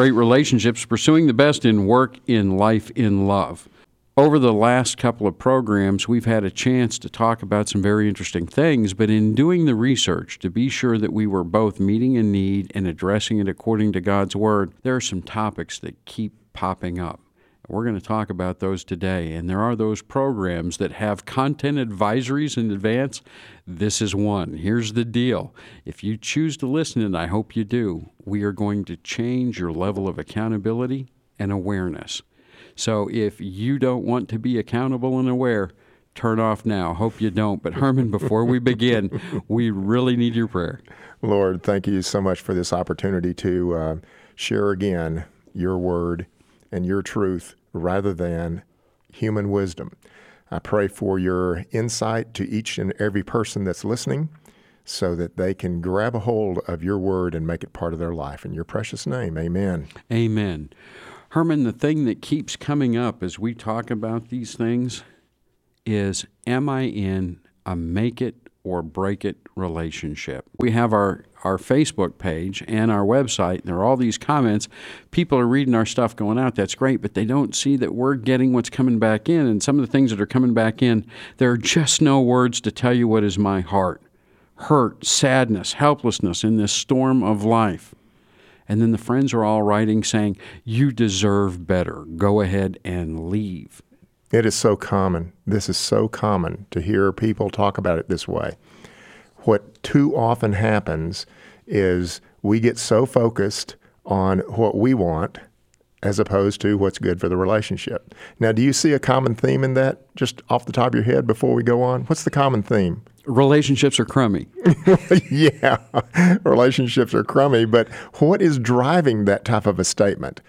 great relationships, pursuing the best in work, in life, in love. Over the last couple of programs, we've had a chance to talk about some very interesting things, but in doing the research to be sure that we were both meeting a need and addressing it according to God's Word, there are some topics that keep popping up. We're going to talk about those today. And there are those programs that have content advisories in advance. This is one. Here's the deal if you choose to listen, and I hope you do, we are going to change your level of accountability and awareness. So if you don't want to be accountable and aware, turn off now. Hope you don't. But Herman, before we begin, we really need your prayer. Lord, thank you so much for this opportunity to uh, share again your word and your truth rather than human wisdom. I pray for your insight to each and every person that's listening so that they can grab a hold of your word and make it part of their life. In your precious name, amen. Amen. Herman, the thing that keeps coming up as we talk about these things is Am I in a make it or break it relationship? We have our our Facebook page and our website. And there are all these comments. People are reading our stuff going out. That's great, but they don't see that we're getting what's coming back in. And some of the things that are coming back in, there are just no words to tell you what is my heart hurt, sadness, helplessness in this storm of life. And then the friends are all writing saying, You deserve better. Go ahead and leave. It is so common. This is so common to hear people talk about it this way what too often happens is we get so focused on what we want as opposed to what's good for the relationship. Now, do you see a common theme in that just off the top of your head before we go on? What's the common theme? Relationships are crummy. yeah, relationships are crummy, but what is driving that type of a statement?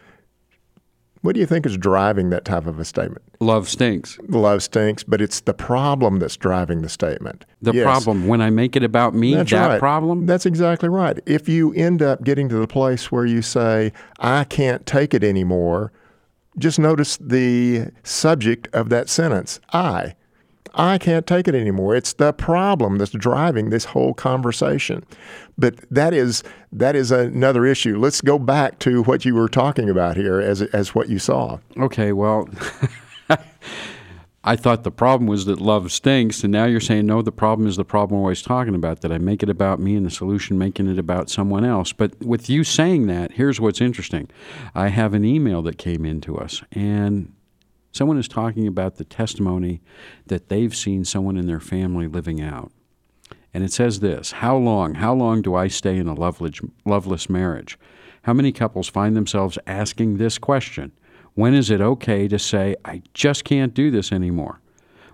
What do you think is driving that type of a statement? Love stinks. Love stinks, but it's the problem that's driving the statement. The yes. problem. When I make it about me, that's that right. problem? That's exactly right. If you end up getting to the place where you say, I can't take it anymore, just notice the subject of that sentence I. I can't take it anymore. It's the problem that's driving this whole conversation. But that is that is another issue. Let's go back to what you were talking about here as as what you saw. Okay, well, I thought the problem was that love stinks, and now you're saying no. The problem is the problem we're always talking about. That I make it about me, and the solution making it about someone else. But with you saying that, here's what's interesting. I have an email that came into us, and Someone is talking about the testimony that they've seen someone in their family living out. And it says this How long, how long do I stay in a loveless, marriage? How many couples find themselves asking this question? When is it okay to say, I just can't do this anymore?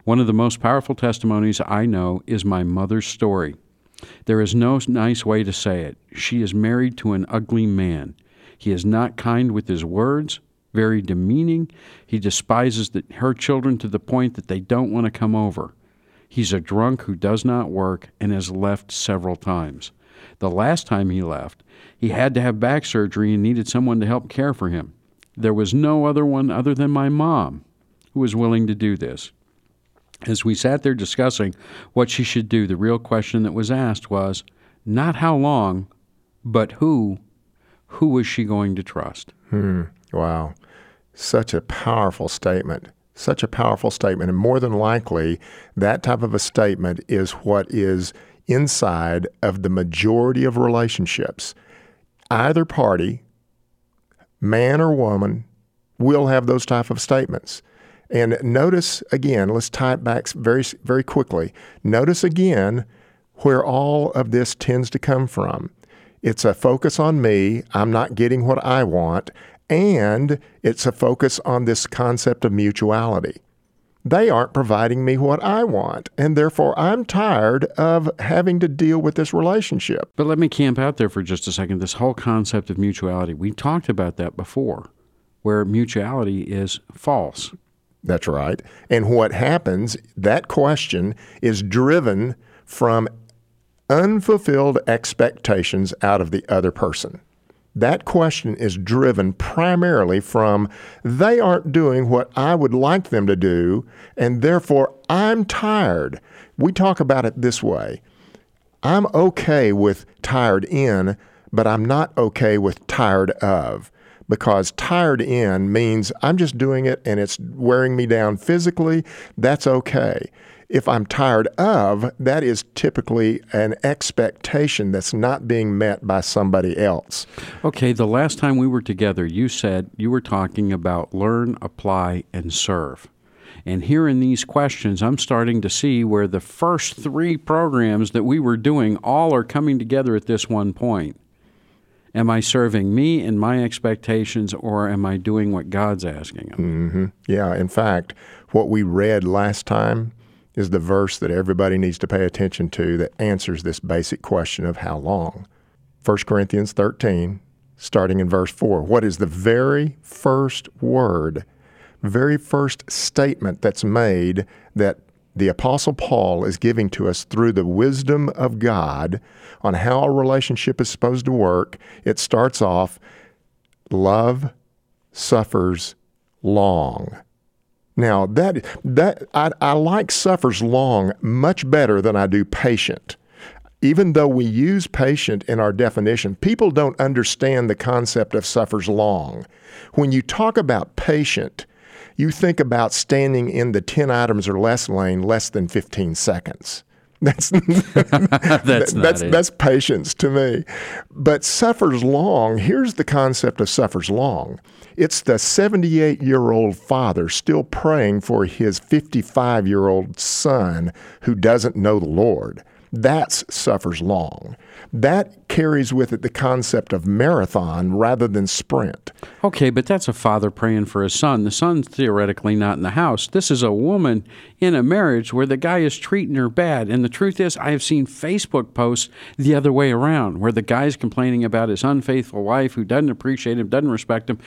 One of the most powerful testimonies I know is my mother's story. There is no nice way to say it. She is married to an ugly man. He is not kind with his words, very demeaning. He despises the, her children to the point that they don't want to come over. He's a drunk who does not work and has left several times. The last time he left, he had to have back surgery and needed someone to help care for him. There was no other one other than my mom who was willing to do this. As we sat there discussing what she should do, the real question that was asked was not how long, but who. Who was she going to trust? Hmm. Wow. Such a powerful statement. Such a powerful statement. And more than likely, that type of a statement is what is inside of the majority of relationships. Either party, man or woman, will have those type of statements. And notice again, let's tie it back very, very quickly. Notice again where all of this tends to come from. It's a focus on me. I'm not getting what I want and it's a focus on this concept of mutuality. They aren't providing me what I want, and therefore I'm tired of having to deal with this relationship. But let me camp out there for just a second. This whole concept of mutuality, we talked about that before, where mutuality is false. That's right. And what happens, that question is driven from unfulfilled expectations out of the other person that question is driven primarily from they aren't doing what I would like them to do, and therefore I'm tired. We talk about it this way I'm okay with tired in, but I'm not okay with tired of. because tired in means I'm just doing it and it's wearing me down physically. That's okay. If I'm tired of, that is typically an expectation that's not being met by somebody else. Okay, the last time we were together, you said you were talking about learn, apply, and serve. And here in these questions, I'm starting to see where the first three programs that we were doing all are coming together at this one point. Am I serving me and my expectations, or am I doing what God's asking of me? Mm-hmm. Yeah, in fact, what we read last time is the verse that everybody needs to pay attention to that answers this basic question of how long. 1 Corinthians 13, starting in verse 4. What is the very first word, very first statement that's made that the Apostle Paul is giving to us through the wisdom of God on how a relationship is supposed to work? It starts off love suffers long. Now that that I, I like suffers long much better than I do patient. Even though we use patient in our definition, people don't understand the concept of suffers long. When you talk about patient, you think about standing in the 10 items or less lane less than 15 seconds. That's that's that's, that's patience to me. But suffers long, here's the concept of suffers long. It's the 78 year old father still praying for his 55 year old son who doesn't know the Lord. That's suffers long. That carries with it the concept of marathon rather than sprint. Okay, but that's a father praying for his son. The son's theoretically not in the house. This is a woman in a marriage where the guy is treating her bad. And the truth is, I have seen Facebook posts the other way around where the guy's complaining about his unfaithful wife who doesn't appreciate him, doesn't respect him.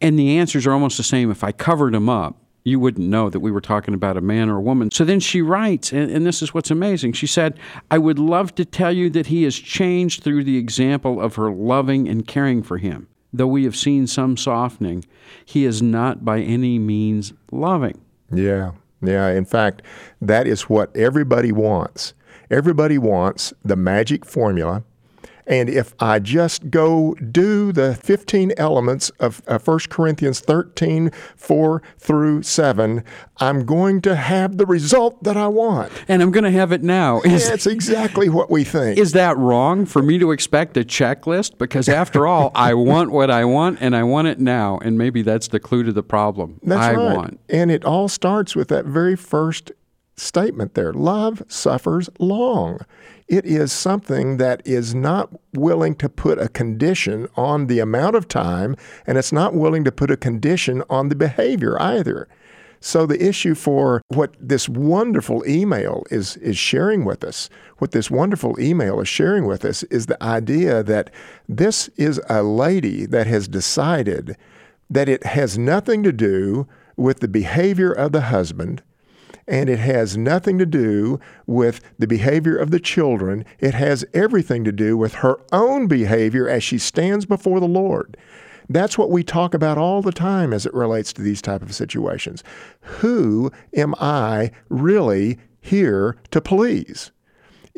And the answers are almost the same. If I covered him up, you wouldn't know that we were talking about a man or a woman. So then she writes, and, and, this is what's amazing. She said, I would love to tell you that he has changed through the example of her loving and caring for him. Though we have seen some softening, he is not by any means loving. Yeah, yeah. In fact, that is what everybody wants. Everybody wants the magic formula and if I just go do the 15 elements of uh, 1 Corinthians 13, 4 through 7, I'm going to have the result that I want. And I'm going to have it now. Is, That's exactly what we think. Is that wrong for me to expect a checklist? Because after all, I want what I want and I want it now. And maybe that's the clue to the problem. That's I right. want. And it all starts with that very first statement there love suffers long. It is something that is not willing to put a condition on the amount of time, and it's not willing to put a condition on the behavior either. So the issue for what this wonderful email is is sharing with us, what this wonderful email is sharing with us is the idea that this is a lady that has decided that it has nothing to do with the behavior of the husband and it has nothing to do with the behavior of the children. It has everything to do with her own behavior as she stands before the Lord. That's what we talk about all the time as it relates to these type of situations. Who am I really here to please?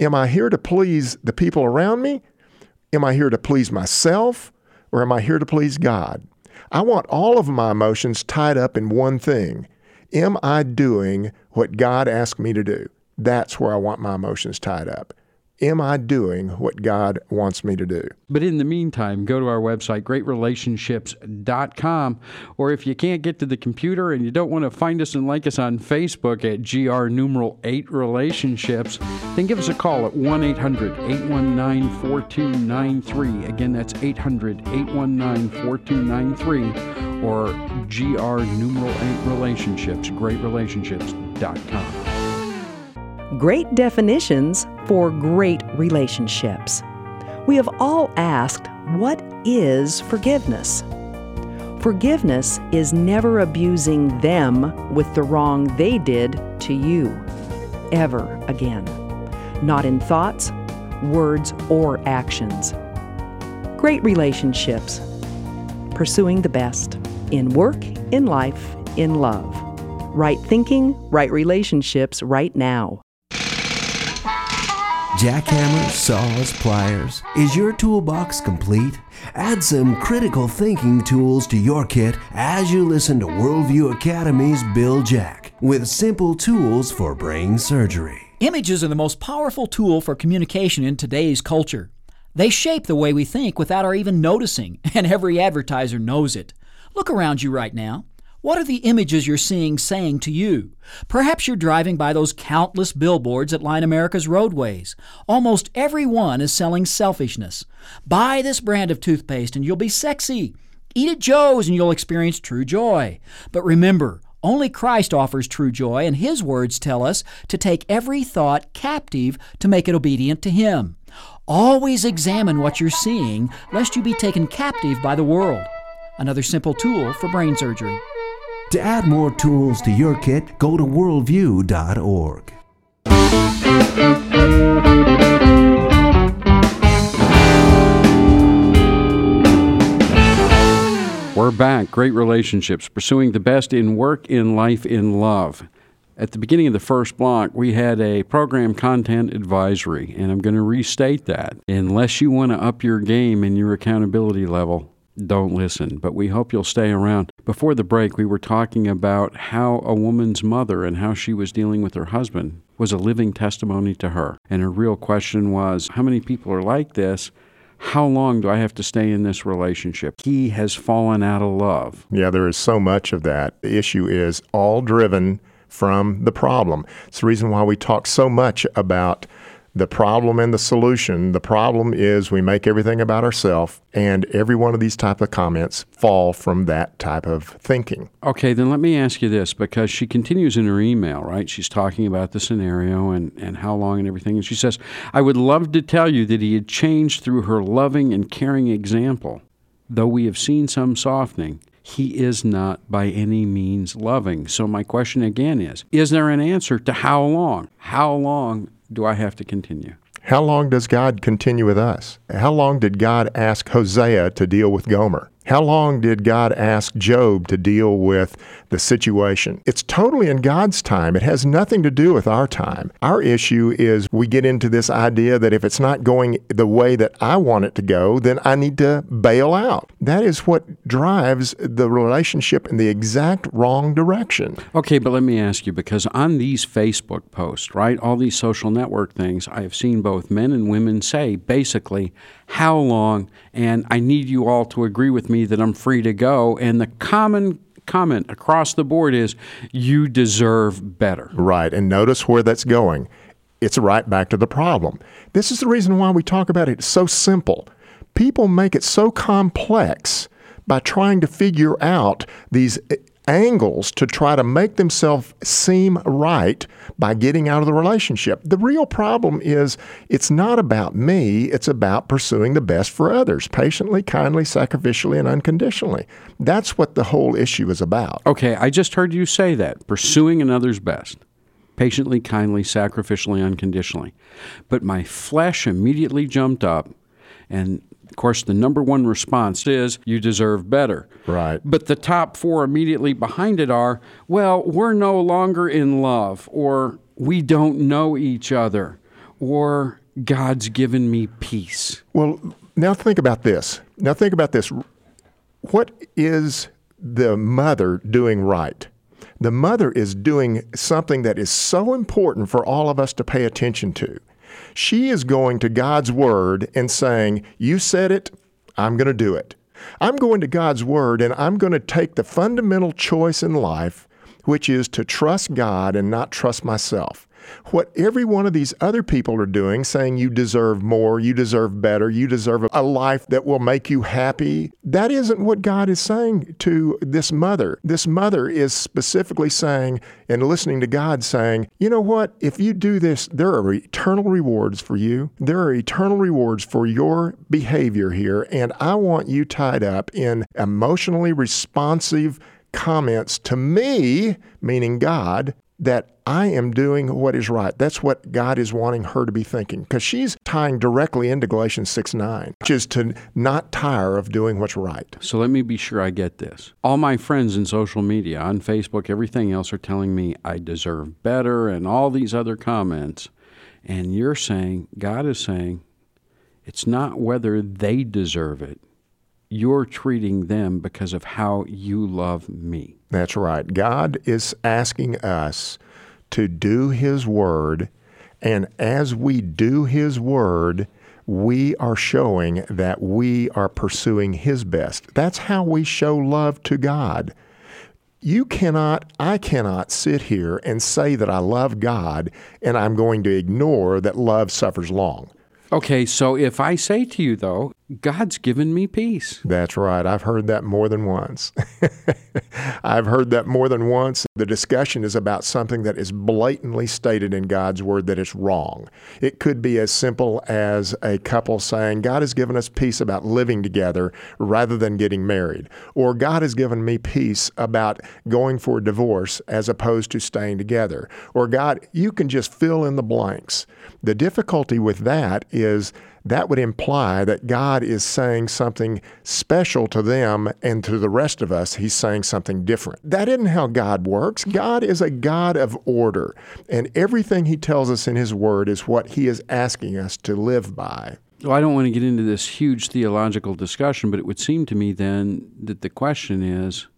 Am I here to please the people around me? Am I here to please myself? Or am I here to please God? I want all of my emotions tied up in one thing Am I doing what God asked me to do? That's where I want my emotions tied up. Am I doing what God wants me to do? But in the meantime, go to our website, greatrelationships.com. Or if you can't get to the computer and you don't want to find us and like us on Facebook at GR numeral 8 relationships, then give us a call at 1 800 819 4293. Again, that's 800 819 4293 or GR numeral 8 relationships, greatrelationships.com. Great definitions for great relationships. We have all asked, What is forgiveness? Forgiveness is never abusing them with the wrong they did to you, ever again, not in thoughts, words, or actions. Great relationships, pursuing the best in work, in life, in love. Right thinking, right relationships right now. Jackhammers, saws, pliers. Is your toolbox complete? Add some critical thinking tools to your kit as you listen to Worldview Academy's Bill Jack with simple tools for brain surgery. Images are the most powerful tool for communication in today's culture. They shape the way we think without our even noticing, and every advertiser knows it. Look around you right now. What are the images you're seeing saying to you? Perhaps you're driving by those countless billboards that line America's roadways. Almost every one is selling selfishness. Buy this brand of toothpaste and you'll be sexy. Eat at Joe's and you'll experience true joy. But remember, only Christ offers true joy, and His words tell us to take every thought captive to make it obedient to Him. Always examine what you're seeing, lest you be taken captive by the world. Another simple tool for brain surgery. To add more tools to your kit, go to worldview.org. We're back. Great relationships, pursuing the best in work, in life, in love. At the beginning of the first block, we had a program content advisory, and I'm going to restate that. Unless you want to up your game and your accountability level, don't listen. But we hope you'll stay around. Before the break, we were talking about how a woman's mother and how she was dealing with her husband was a living testimony to her. And her real question was how many people are like this? How long do I have to stay in this relationship? He has fallen out of love. Yeah, there is so much of that. The issue is all driven from the problem. It's the reason why we talk so much about the problem and the solution. The problem is we make everything about ourselves, and every one of these type of comments fall from that type of thinking. Okay, then let me ask you this because she continues in her email, right? She's talking about the scenario and, and how long and everything. And she says, I would love to tell you that he had changed through her loving and caring example. Though we have seen some softening, he is not by any means loving. So, my question again is Is there an answer to how long? How long do I have to continue? How long does God continue with us? How long did God ask Hosea to deal with Gomer? How long did God ask Job to deal with the situation? It's totally in God's time. It has nothing to do with our time. Our issue is we get into this idea that if it's not going the way that I want it to go, then I need to bail out. That is what drives the relationship in the exact wrong direction. Okay, but let me ask you because on these Facebook posts, right, all these social network things, I have seen both men and women say basically, how long, and I need you all to agree with me that I'm free to go. And the common comment across the board is, you deserve better. Right. And notice where that's going. It's right back to the problem. This is the reason why we talk about it so simple. People make it so complex by trying to figure out these angles to try to make themselves seem right by getting out of the relationship. The real problem is it's not about me, it's about pursuing the best for others, patiently, kindly, sacrificially, and unconditionally. That's what the whole issue is about. Okay, I just heard you say that pursuing another's best. Patiently, kindly, sacrificially, unconditionally. But my flesh immediately jumped up and of course, the number one response is you deserve better. Right. But the top four immediately behind it are, well, we're no longer in love, or we don't know each other, or God's given me peace. Well, now think about this. Now think about this. What is the mother doing right? The mother is doing something that is so important for all of us to pay attention to. She is going to God's Word and saying, You said it, I'm going to do it. I'm going to God's Word and I'm going to take the fundamental choice in life, which is to trust God and not trust myself what every one of these other people are doing, saying you deserve more, you deserve better, you deserve a life that will make you happy. That isn't what God is saying to this mother. This mother is specifically saying and listening to God saying, you know what? If you do this, there are eternal rewards for you. There are eternal rewards for your behavior here. And I want you tied up in emotionally responsive comments to me, meaning God, that I am doing what is right. That's what God is wanting her to be thinking because she's tying directly into Galatians 6 9, which is to not tire of doing what's right. So let me be sure I get this. All my friends in social media, on Facebook, everything else are telling me I deserve better and all these other comments. And you're saying, God is saying, it's not whether they deserve it. You're treating them because of how you love me. That's right. God is asking us to do His Word, and as we do His Word, we are showing that we are pursuing His best. That's how we show love to God. You cannot, I cannot sit here and say that I love God and I'm going to ignore that love suffers long. Okay, so if I say to you, though, God's given me peace. That's right. I've heard that more than once. I've heard that more than once. The discussion is about something that is blatantly stated in God's Word that is wrong. It could be as simple as a couple saying, God has given us peace about living together rather than getting married. Or God has given me peace about going for a divorce as opposed to staying together. Or God, you can just fill in the blanks. The difficulty with that is that would imply that God is saying something special to them and to the rest of us, he's saying something different. That isn't how God works. God is a God of order, and everything he tells us in his word is what he is asking us to live by. Well, I don't want to get into this huge theological discussion, but it would seem to me then that the question is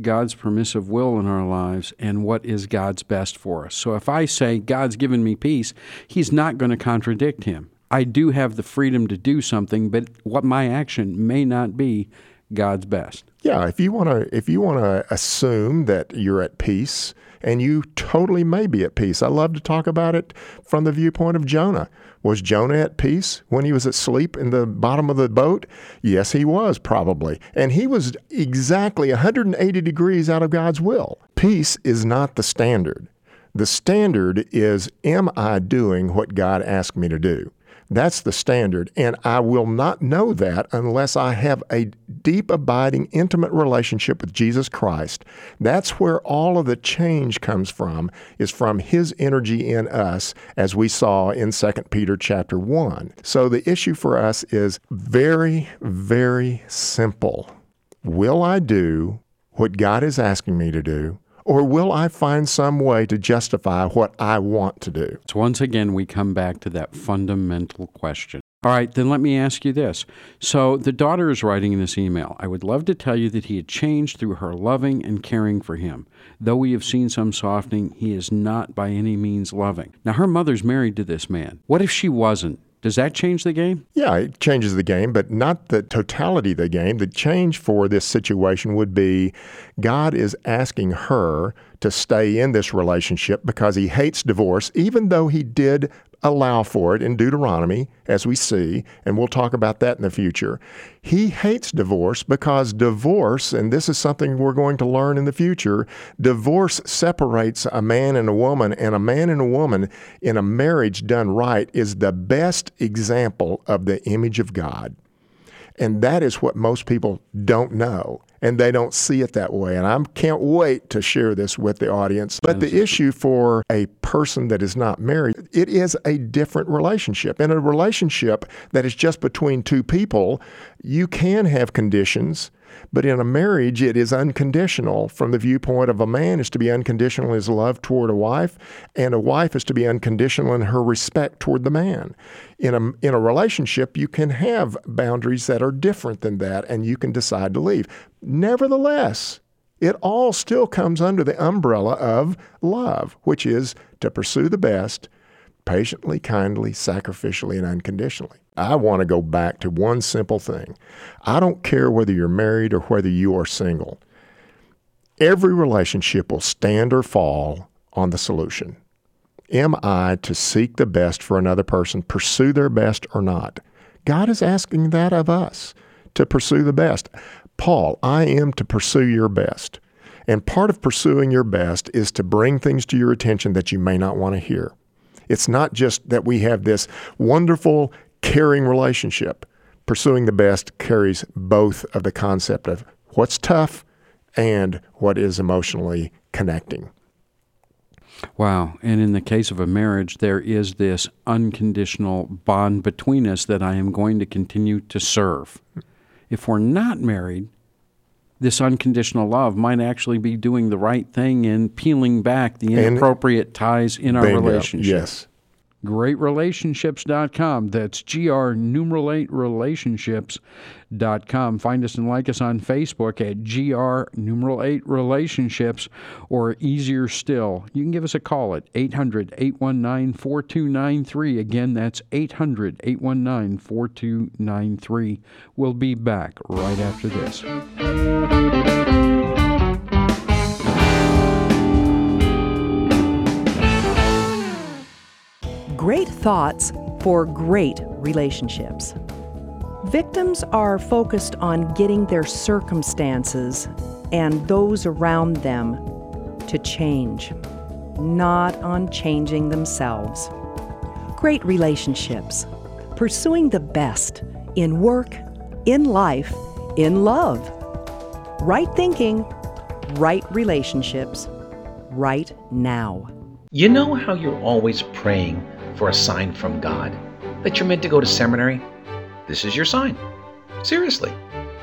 God's permissive will in our lives and what is God's best for us. So if I say God's given me peace, He's not going to contradict Him. I do have the freedom to do something, but what my action may not be God's best. Yeah, if you want to if you want to assume that you're at peace and you totally may be at peace. I love to talk about it from the viewpoint of Jonah. Was Jonah at peace when he was asleep in the bottom of the boat? Yes, he was probably. And he was exactly 180 degrees out of God's will. Peace is not the standard. The standard is am I doing what God asked me to do? That's the standard. And I will not know that unless I have a deep, abiding, intimate relationship with Jesus Christ. That's where all of the change comes from, is from his energy in us, as we saw in 2 Peter chapter 1. So the issue for us is very, very simple. Will I do what God is asking me to do? Or will I find some way to justify what I want to do? So once again, we come back to that fundamental question. All right, then let me ask you this. So the daughter is writing in this email I would love to tell you that he had changed through her loving and caring for him. Though we have seen some softening, he is not by any means loving. Now, her mother's married to this man. What if she wasn't? Does that change the game? Yeah, it changes the game, but not the totality of the game. The change for this situation would be God is asking her to stay in this relationship because he hates divorce, even though he did allow for it in Deuteronomy, as we see, and we'll talk about that in the future. He hates divorce because divorce, and this is something we're going to learn in the future, divorce separates a man and a woman, and a man and a woman in a marriage done right is the best example of the image of God. And that is what most people don't know and they don't see it that way. And I can't wait to share this with the audience. But the issue for a person that is not married, it is a different relationship. In a relationship that is just between two people, you can have conditions but in a marriage, it is unconditional from the viewpoint of a man is to be unconditional in his love toward a wife, and a wife is to be unconditional in her respect toward the man. In a, in a relationship, you can have boundaries that are different than that, and you can decide to leave. Nevertheless, it all still comes under the umbrella of love, which is to pursue the best patiently, kindly, sacrificially, and unconditionally. I want to go back to one simple thing. I don't care whether you're married or whether you are single. Every relationship will stand or fall on the solution. Am I to seek the best for another person, pursue their best or not? God is asking that of us to pursue the best. Paul, I am to pursue your best. And part of pursuing your best is to bring things to your attention that you may not want to hear. It's not just that we have this wonderful, caring relationship. Pursuing the best carries both of the concept of what's tough and what is emotionally connecting. Wow. And in the case of a marriage, there is this unconditional bond between us that I am going to continue to serve. If we're not married, this unconditional love might actually be doing the right thing and peeling back the inappropriate ties in our relationship. Yes. greatrelationships.com. That's GR numeral 8 relationships.com. Find us and like us on Facebook at GR numeral 8 relationships, or easier still, you can give us a call at 800 819 4293. Again, that's 800 819 4293. We'll be back right after this. Great thoughts for great relationships. Victims are focused on getting their circumstances and those around them to change, not on changing themselves. Great relationships, pursuing the best in work, in life, in love. Right thinking, right relationships, right now. You know how you're always praying for a sign from God that you're meant to go to seminary? This is your sign. Seriously,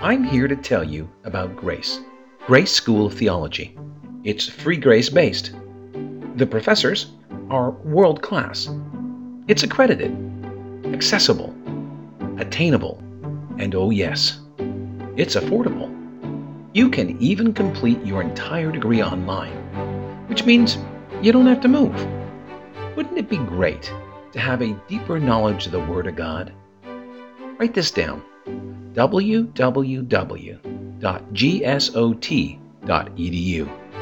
I'm here to tell you about Grace, Grace School of Theology. It's free grace based. The professors are world class. It's accredited, accessible, attainable, and oh, yes, it's affordable. You can even complete your entire degree online, which means you don't have to move. Wouldn't it be great to have a deeper knowledge of the Word of God? Write this down www.gsot.edu.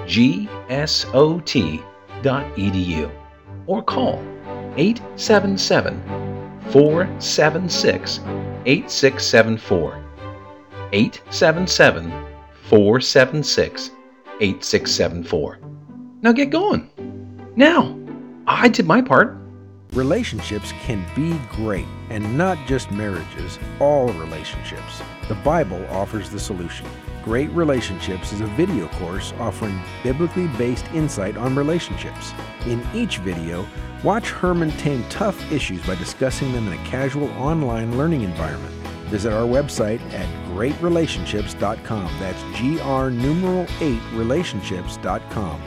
gsot.edu. Or call 877 476 8674. 877 476 8674. Now get going. Now, I did my part. Relationships can be great, and not just marriages, all relationships. The Bible offers the solution. Great Relationships is a video course offering biblically based insight on relationships. In each video, watch Herman tame tough issues by discussing them in a casual online learning environment. Visit our website at greatrelationships.com. That's GR numeral 8 relationships.com.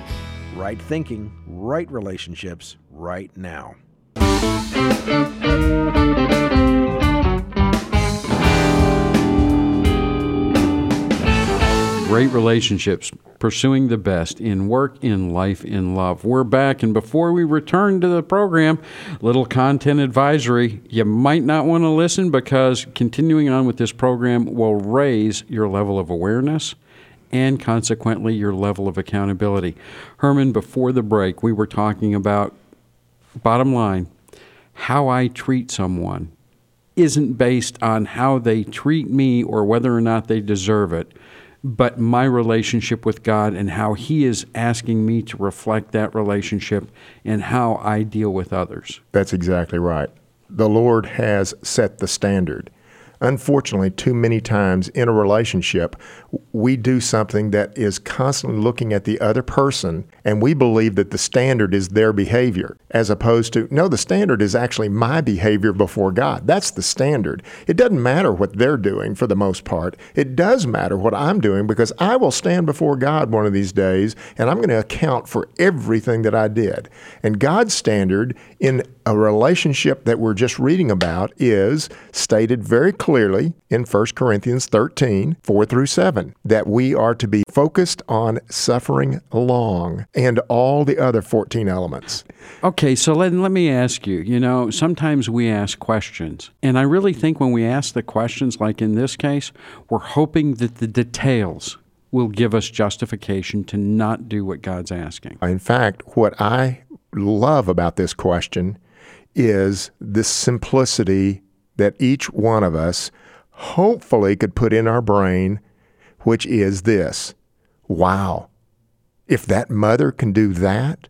Right thinking, right relationships, right now. Great relationships, pursuing the best in work, in life, in love. We're back, and before we return to the program, little content advisory. You might not want to listen because continuing on with this program will raise your level of awareness and consequently your level of accountability. Herman, before the break, we were talking about bottom line how I treat someone isn't based on how they treat me or whether or not they deserve it, but my relationship with God and how He is asking me to reflect that relationship and how I deal with others. That's exactly right. The Lord has set the standard. Unfortunately, too many times in a relationship, we do something that is constantly looking at the other person, and we believe that the standard is their behavior, as opposed to, no, the standard is actually my behavior before God. That's the standard. It doesn't matter what they're doing for the most part. It does matter what I'm doing because I will stand before God one of these days, and I'm going to account for everything that I did. And God's standard in a relationship that we're just reading about is stated very clearly in 1 Corinthians 13, 4 through 7, that we are to be focused on suffering long and all the other 14 elements. Okay, so let, let me ask you you know, sometimes we ask questions, and I really think when we ask the questions, like in this case, we're hoping that the details will give us justification to not do what God's asking. In fact, what I love about this question is the simplicity that each one of us hopefully could put in our brain, which is this wow, if that mother can do that,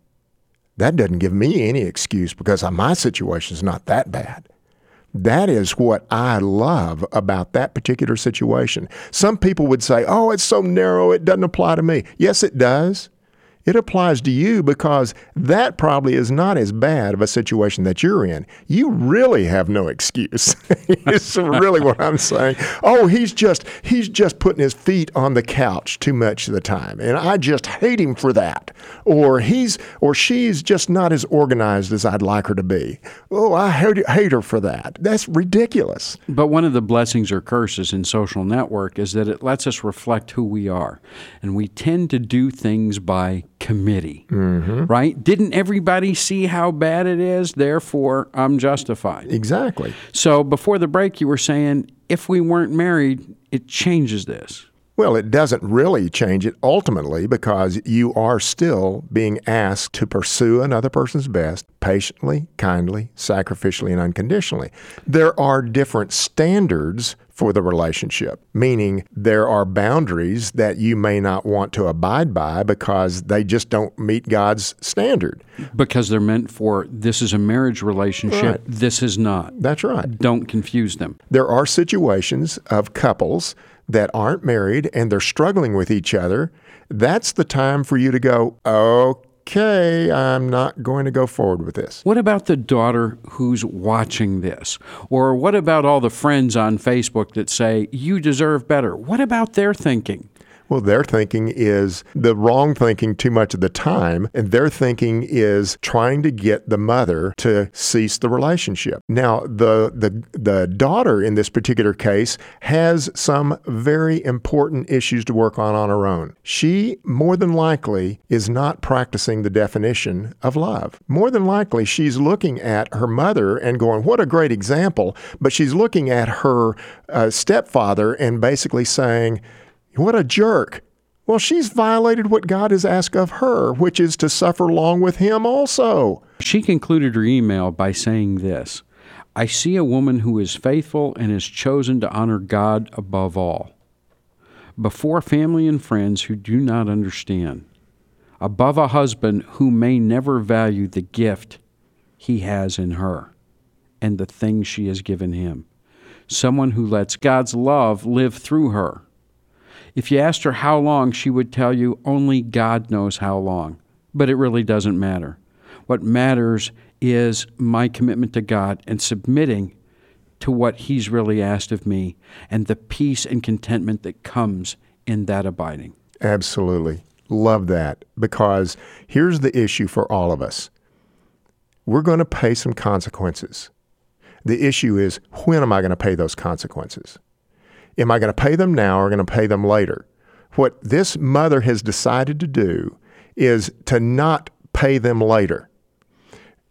that doesn't give me any excuse because my situation is not that bad. That is what I love about that particular situation. Some people would say, oh, it's so narrow, it doesn't apply to me. Yes, it does. It applies to you because that probably is not as bad of a situation that you're in. You really have no excuse. it's really what I'm saying. Oh, he's just he's just putting his feet on the couch too much of the time, and I just hate him for that. Or he's or she's just not as organized as I'd like her to be. Oh, I hate, hate her for that. That's ridiculous. But one of the blessings or curses in social network is that it lets us reflect who we are. And we tend to do things by committee, mm-hmm. right? Didn't everybody see how bad it is? Therefore, I'm justified. Exactly. So before the break, you were saying if we weren't married, it changes this. Well, it doesn't really change it ultimately because you are still being asked to pursue another person's best patiently, kindly, sacrificially, and unconditionally. There are different standards for the relationship, meaning there are boundaries that you may not want to abide by because they just don't meet God's standard. Because they're meant for this is a marriage relationship, Right. this is not. That's right. Don't confuse them. There are situations of couples that aren't married and they're struggling with each other. That's the time for you to go, okay, I'm not going to go forward with this. What about the daughter who's watching this? Or what about all the friends on Facebook that say, you deserve better? What about their thinking? Well, their thinking is the wrong thinking too much of the time, and their thinking is trying to get the mother to cease the relationship. Now, the the the daughter in this particular case has some very important issues to work on on her own. She more than likely is not practicing the definition of love. More than likely, she's looking at her mother and going, "What a great example!" But she's looking at her uh, stepfather and basically saying. What a jerk. Well, she's violated what God has asked of her, which is to suffer long with him also. She concluded her email by saying this I see a woman who is faithful and has chosen to honor God above all, before family and friends who do not understand, above a husband who may never value the gift he has in her and the things she has given him, someone who lets God's love live through her. If you asked her how long, she would tell you only God knows how long. But it really doesn't matter. What matters is my commitment to God and submitting to what He's really asked of me and the peace and contentment that comes in that abiding. Absolutely. Love that. Because here's the issue for all of us we're going to pay some consequences. The issue is when am I going to pay those consequences? Am I going to pay them now or going to pay them later? What this mother has decided to do is to not pay them later.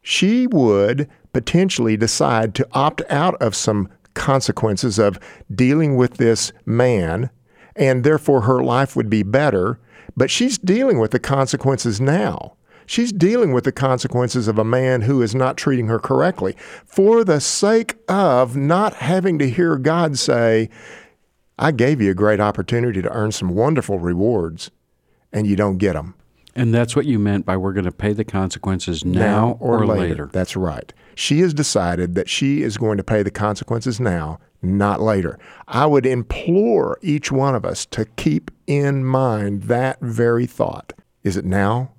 She would potentially decide to opt out of some consequences of dealing with this man, and therefore her life would be better. But she's dealing with the consequences now. She's dealing with the consequences of a man who is not treating her correctly for the sake of not having to hear God say, I gave you a great opportunity to earn some wonderful rewards, and you don't get them And that's what you meant by we're going to pay the consequences now, or, later. That's right. She has decided that she is going to pay the consequences now, not later. I would implore each one of us to keep in mind that very thought. Is it now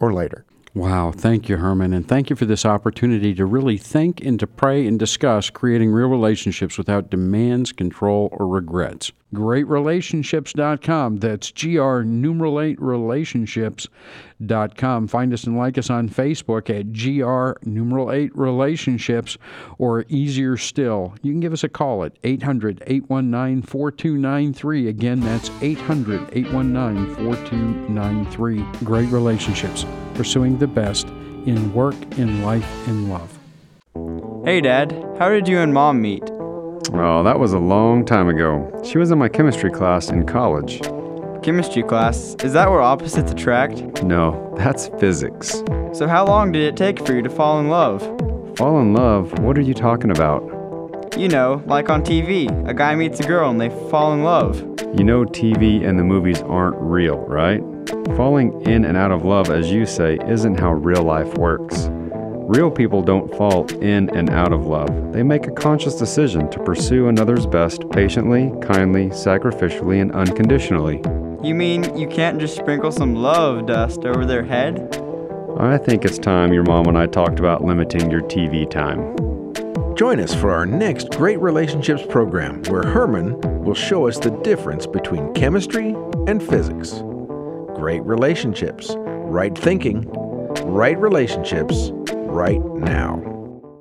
or later? Wow. Thank you, Herman. And thank you for this opportunity to really think and to pray and discuss creating real relationships without demands, control, or regrets. GreatRelationships.com. That's GR numeral 8 relationships.com. Find us and like us on Facebook at GR numeral 8 relationships, or easier still, you can give us a call at 800 819 4293. Again, that's 800 819 4293. Great Relationships, pursuing the best in work, in life, in love. Hey, Dad, how did you and Mom meet? Oh, that was a long time ago. She was in my chemistry class in college. Chemistry class. Is that where opposites attract? No, that's physics. So, how long did it take for you to fall in love? Fall in love? What are you talking about? You know, like on TV, a guy meets a girl and they fall in love. You know, TV and the movies aren't real, right? Falling in and out of love, as you say, isn't how real life works. Real people don't fall in and out of love. They make a conscious decision to pursue another's best patiently, kindly, sacrificially, and unconditionally. You mean you can't just sprinkle some love dust over their head? I think it's time your mom and I talked about limiting your TV time. Join us for our next Great Relationships program where Herman will show us the difference between chemistry and physics. Great relationships, right thinking, right relationships, right now.